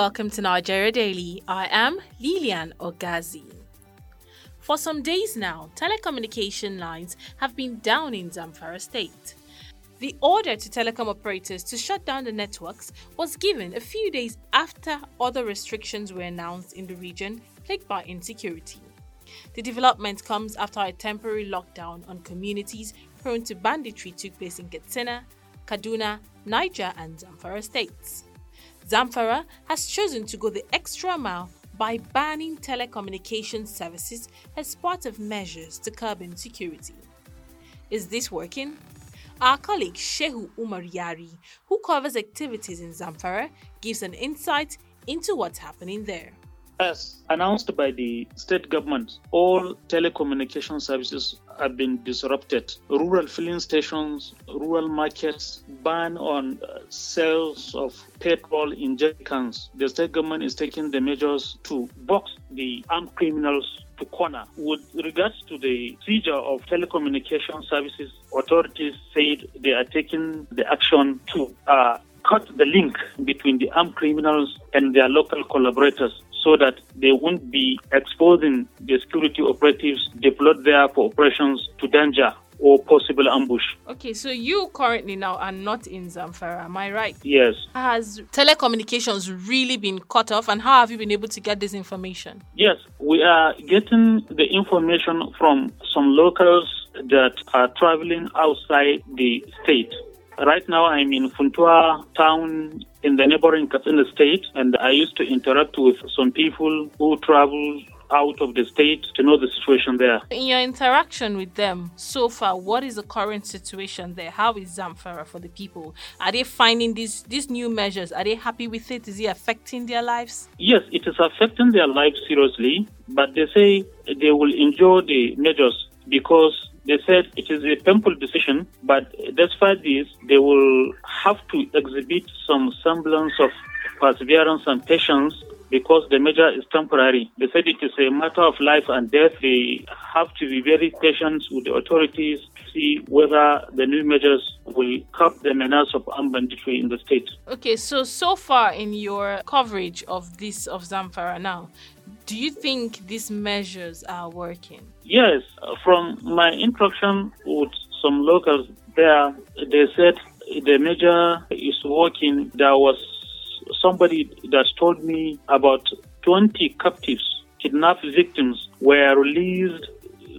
welcome to Nigeria Daily. I am Lilian Ogazi. For some days now, telecommunication lines have been down in Zamfara state. The order to telecom operators to shut down the networks was given a few days after other restrictions were announced in the region plagued by insecurity. The development comes after a temporary lockdown on communities prone to banditry took place in Katsina, Kaduna, Niger, and Zamfara states. Zamfara has chosen to go the extra mile by banning telecommunication services as part of measures to curb insecurity. Is this working? Our colleague Shehu Umar Yari, who covers activities in Zamfara, gives an insight into what's happening there. As announced by the state government, all telecommunication services have been disrupted. Rural filling stations, rural markets, ban on uh, sales of petrol in jerry cans. The state government is taking the measures to box the armed criminals to corner. With regards to the seizure of telecommunication services, authorities said they are taking the action to uh, cut the link between the armed criminals and their local collaborators so that they won't be exposing the security operatives deployed there for operations to danger or possible ambush. Okay, so you currently now are not in Zamfara, am I right? Yes. Has telecommunications really been cut off, and how have you been able to get this information? Yes, we are getting the information from some locals that are traveling outside the state. Right now, I'm in Funtua town in the neighboring Katsina state, and I used to interact with some people who travel out of the state to know the situation there. In your interaction with them so far, what is the current situation there? How is Zamfara for the people? Are they finding these these new measures? Are they happy with it? Is it affecting their lives? Yes, it is affecting their lives seriously, but they say they will enjoy the measures because they said it is a painful decision, but despite this, they will have to exhibit some semblance of perseverance and patience because the measure is temporary. They said it is a matter of life and death. They have to be very patient with the authorities to see whether the new measures will curb the menace of armed banditry in the state. Okay, so so far in your coverage of this of Zamfara now, do you think these measures are working? Yes, from my interaction with some locals there, they said the major is working. There was somebody that told me about 20 captives, kidnapped victims, were released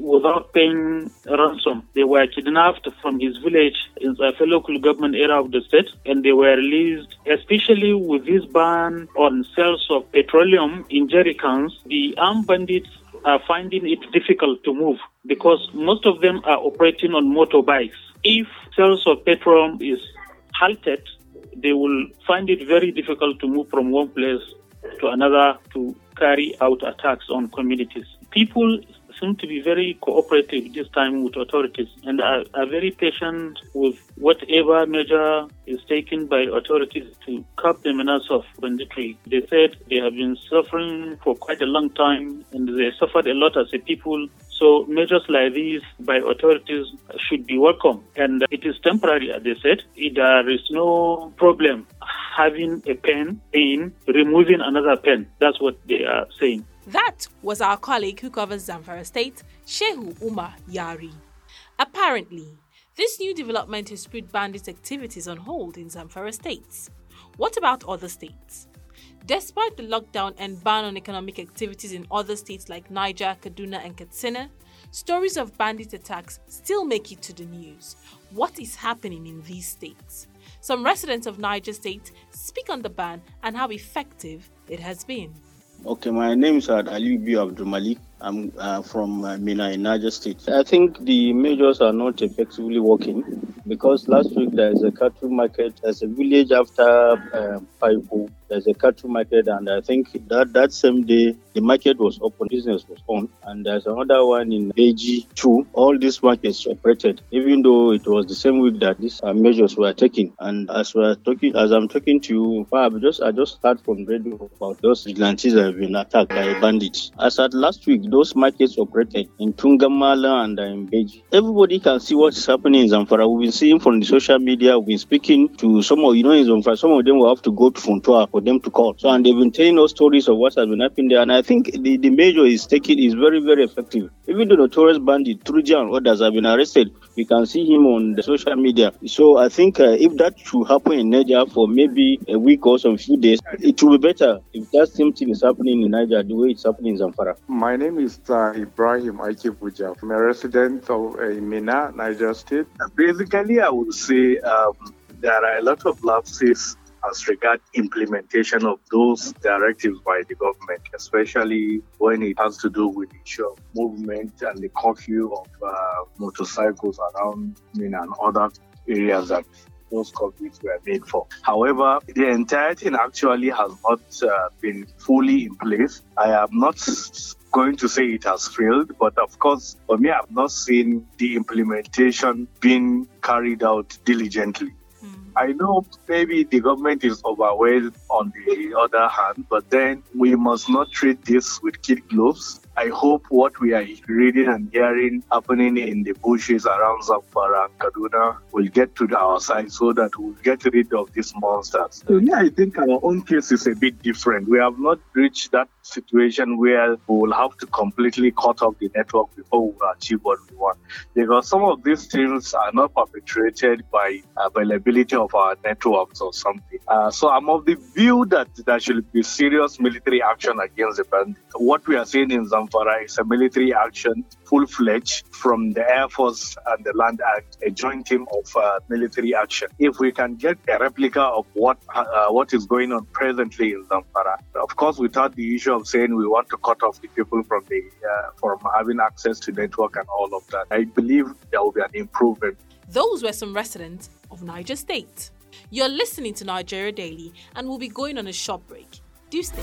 without paying ransom. They were kidnapped from his village in a local government area of the state and they were released, especially with this ban on sales of petroleum in jerry cans. The armed bandits are finding it difficult to move because most of them are operating on motorbikes. If sales of petrol is halted, they will find it very difficult to move from one place to another to carry out attacks on communities. People seem to be very cooperative this time with authorities and are, are, very patient with whatever measure is taken by authorities to curb the menace of banditry. They said they have been suffering for quite a long time and they suffered a lot as a people. So measures like these by authorities should be welcome. And it is temporary, as they said. There is no problem having a pen in removing another pen. That's what they are saying. That was our colleague who covers Zamfara State, Shehu Umar Yari. Apparently, this new development has put bandit activities on hold in Zamfara states. What about other states? Despite the lockdown and ban on economic activities in other states like Niger, Kaduna, and Katsina, stories of bandit attacks still make it to the news. What is happening in these states? Some residents of Niger State speak on the ban and how effective it has been. Okay, my name is Ali B. Abdul Malik. I'm uh, from uh, Minna in Niger State. I think the measures are not effectively working because last week there is a cattle market, there's a village after uh, Paipo, there's a cattle market, and I think that that same day the market was open, business was on, and there's another one in AG too. All these markets operated, even though it was the same week that these uh, measures were taken. And as we're talking, as I'm talking to you, I just I just heard from radio about those vigilantes that have been attacked by bandits. As at last week, those markets operated in Tungamala and in Beji. Everybody can see what's happening in Zamfara. We've been seeing from the social media, we've been speaking to some of, you know, in Zamfara, some of them will have to go to Funtua for them to call. So, and they've been telling us stories of what has been happening there. And I think the, the major is taking is very, very effective. Even the notorious bandit, Truja and others have been arrested. We can see him on the social media. So I think uh, if that should happen in Niger for maybe a week or some few days, it will be better if that same thing is happening in Niger the way it's happening in Zamfara. My name uh, Ibrahim Aikibuja. I'm a resident of uh, Minna, Niger State. Basically, I would say um, there are a lot of lapses as regard implementation of those directives by the government, especially when it has to do with the issue of movement and the curfew of uh, motorcycles around Minna and other areas that those curfews were made for. However, the entire thing actually has not uh, been fully in place. I am not going to say it has failed, but of course, for me, I've not seen the implementation being carried out diligently. Hmm. I know maybe the government is overwhelmed on the other hand, but then we must not treat this with kid gloves. I hope what we are reading and hearing happening in the bushes around Zamfara and Kaduna will get to our side so that we'll get rid of these monsters. So, yeah, I think our own case is a bit different. We have not reached that situation where we will have to completely cut off the network before we achieve what we want. Because some of these things are not perpetrated by availability of our networks or something. Uh, so I'm of the view that there should be serious military action against the bandits. What we are seeing in Zamfara is a military action, full-fledged, from the Air Force and the Land Act, a joint team of uh, military action. If we can get a replica of what uh, what is going on presently in Zamfara, of course, without the issue of saying we want to cut off the people from the uh, from having access to network and all of that, I believe there will be an improvement. Those were some residents of Niger State. You're listening to Nigeria Daily, and we'll be going on a short break. Do stay.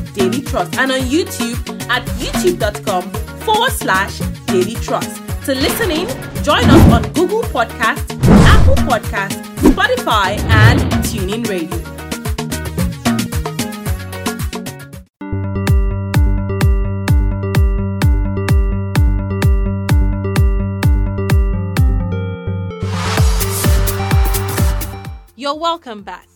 daily trust, and on YouTube at youtube.com forward slash daily trust. To listen in, join us on Google Podcast, Apple Podcast, Spotify, and TuneIn Radio. You're welcome back.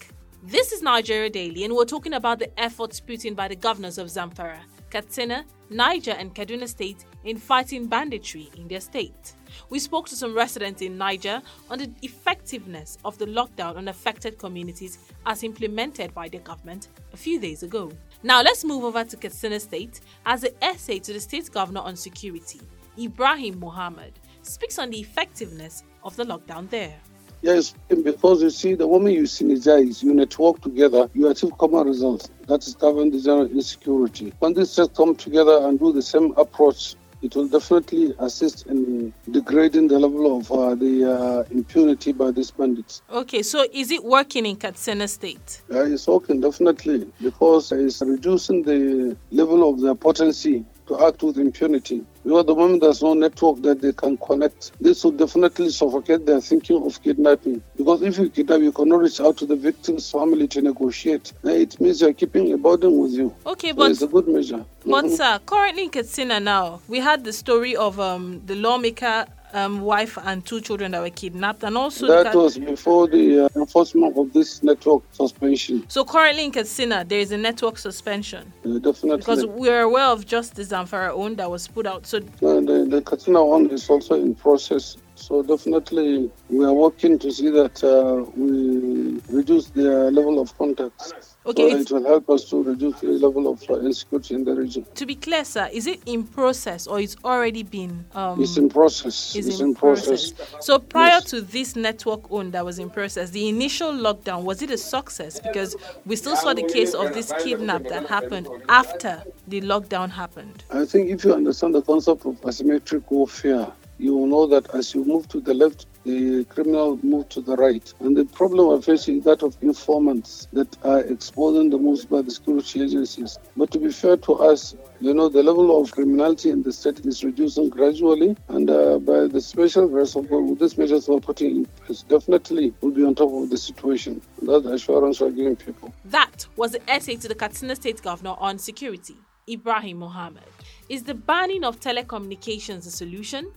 This is Nigeria Daily, and we're talking about the efforts put in by the governors of Zamfara, Katsina, Niger, and Kaduna State in fighting banditry in their state. We spoke to some residents in Niger on the effectiveness of the lockdown on affected communities as implemented by the government a few days ago. Now let's move over to Katsina State as the essay to the state governor on security, Ibrahim Muhammad, speaks on the effectiveness of the lockdown there. Yes, because you see, the moment you synergize, you network together, you achieve common results. That is covering the general insecurity. When these just come together and do the same approach, it will definitely assist in degrading the level of uh, the uh, impunity by these bandits. Okay, so is it working in Katsina State? Uh, it's working, definitely, because it's reducing the level of their potency to act with impunity. Because the moment there's no network that they can connect, this will definitely suffocate their thinking of kidnapping. Because if you kidnap, you cannot reach out to the victim's family to negotiate. It means you're keeping a burden with you. Okay, So but it's a good measure. But Mhm. sir, currently in Katsina now, we had the story of um, the lawmaker um, wife and two children that were kidnapped, and also That Kat- was before the uh, enforcement of this network suspension. so currently in Katsina there is a network suspension Uh, definitely. because we're aware of just the Zamfara own that was put out. So Uh, the, the Katsina one is also in process. So definitely we are working to see that uh, we reduce the level of contacts. Okay, So it will help us to reduce the level of uh, insecurity in the region. to be clear, sir, is it in process or it's already been? Um, It's in process. is It's in in process. So prior Yes. to this network own that was in process, the initial lockdown was it a success? Because we still saw the case of this kidnap that happened after the lockdown happened? I think if you understand the concept of asymmetric warfare, you will know that as you move to the left, the criminal move to the right. And the problem we're facing that of informants that are exposing the moves by the security agencies. But to be fair to us, you know, the level of criminality in the state is reducing gradually. And uh, by the special with these measures we're putting in place, definitely we'll be on top of the situation. That's the assurance we're giving people. That was the essay to the Katsina State Governor on security, Ibrahim Mohammed. Is the banning of telecommunications a solution?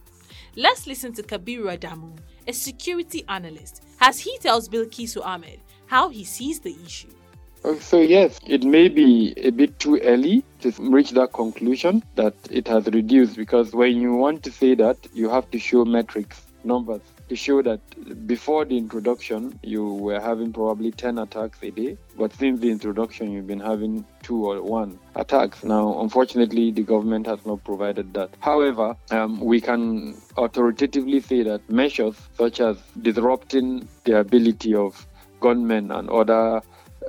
Let's listen to Kabiru Adamu, a security analyst, as he tells Bilkisu Ahmed how he sees the issue. Uh, so yes, it may be a bit too early to reach that conclusion that it has reduced because when you want to say that, you have to show metrics, numbers to show that before the introduction you were having probably 10 attacks a day. But since the introduction you've been having two or one attacks. Now unfortunately the government has not provided that. However um, we can authoritatively say that measures such as disrupting the ability of gunmen and other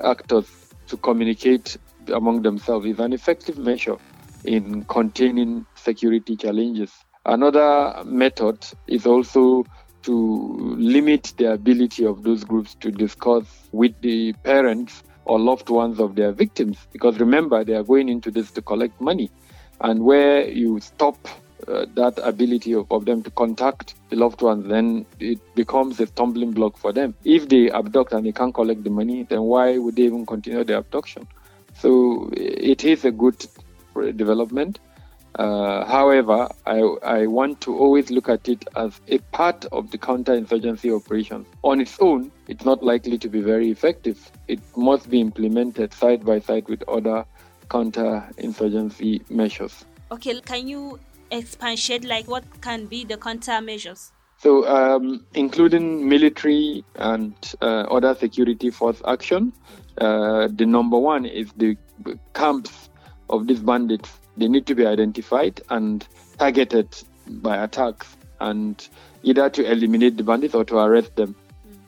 actors to communicate among themselves is an effective measure in containing security challenges Another method is also to limit the ability of those groups to discuss with the parents or loved ones of their victims. Because remember, they are going into this to collect money. And where you stop uh, that ability of, of them to contact the loved ones, then it becomes a stumbling block for them. If they abduct and they can't collect the money, then why would they even continue the abduction? So it is a good development. Uh, however, I, I want to always look at it as a part of the counterinsurgency operation. On its own, it's not likely to be very effective. It must be implemented side by side with other counterinsurgency measures. Okay, can you expand like what can be the countermeasures? So, um, including military and uh, other security force action, uh, the number one is the camps of these bandits they need to be identified and targeted by attacks, and either to eliminate the bandits or to arrest them.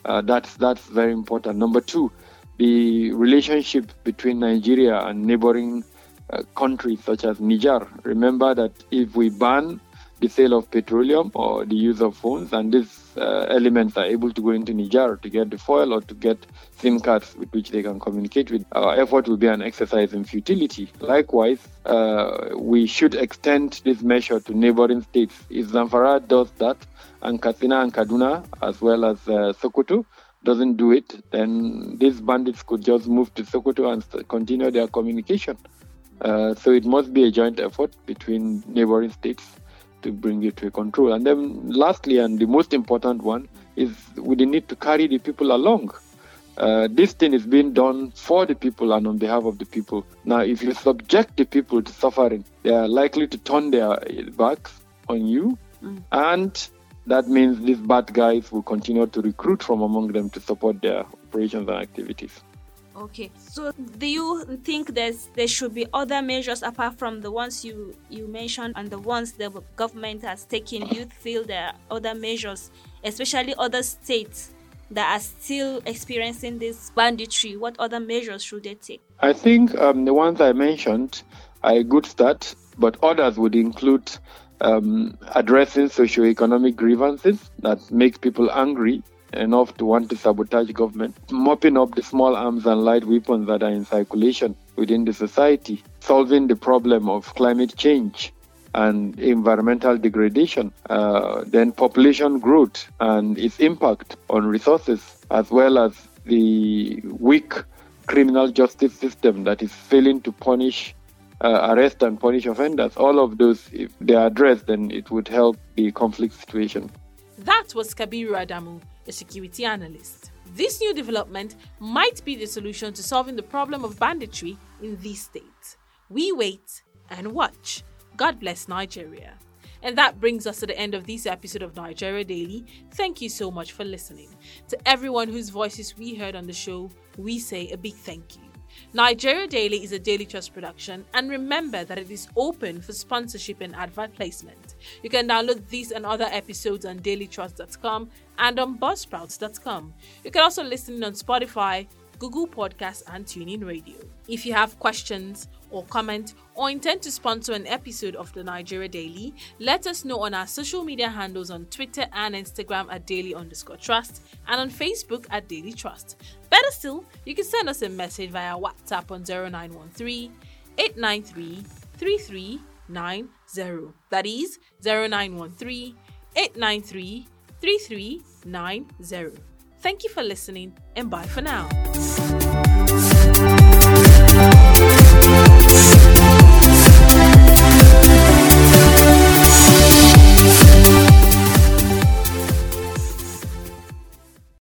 Uh, that's that's very important. Number two, the relationship between Nigeria and neighboring uh, countries such as Niger. Remember that if we ban the sale of petroleum or the use of phones, and these uh, elements are able to go into Niger to get the foil or to get SIM cards with which they can communicate with. Our effort will be an exercise in futility. Likewise, uh, we should extend this measure to neighboring states. If Zamfara does that, and Katsina and Kaduna, as well as uh, Sokoto, doesn't do it, then these bandits could just move to Sokoto and continue their communication. Uh, so it must be a joint effort between neighboring states to bring it to a control. And then, lastly, and the most important one is we need to carry the people along. Uh, this thing is being done for the people and on behalf of the people. Now, if you subject the people to suffering, they are likely to turn their backs on you, mm. and that means these bad guys will continue to recruit from among them to support their operations and activities. Okay. So do you think there's there should be other measures apart from the ones you you mentioned and the ones the government has taken? Do you feel there are other measures, especially other states that are still experiencing this banditry? What other measures should they take? I think um, the ones I mentioned are a good start, but others would include um, addressing socio-economic grievances that make people angry enough to want to sabotage government, mopping up the small arms and light weapons that are in circulation within the society, solving the problem of climate change and environmental degradation, uh, then population growth and its impact on resources, as well as the weak criminal justice system that is failing to punish, uh, arrest and punish offenders. All of those, if they are addressed, then it would help the conflict situation. That was Kabiru Adamu, a security analyst. This new development might be the solution to solving the problem of banditry in these states. We wait and watch. God bless Nigeria. And that brings us to the end of this episode of Nigeria Daily. Thank you so much for listening. To everyone whose voices we heard on the show, we say a big thank you. Nigeria Daily is a Daily Trust production, and remember that it is open for sponsorship and advert placement. You can download these and other episodes on dailytrust.com and on buzzsprouts.com. You can also listen on Spotify, Google Podcasts, and TuneIn Radio. If you have questions or comment or intend to sponsor an episode of the Nigeria Daily, let us know on our social media handles on Twitter and Instagram at daily underscore trust and on Facebook at Daily Trust. Better still, you can send us a message via WhatsApp on 0913 893 3390. That is 0913 893 3390. Thank you for listening and bye for now. Bye.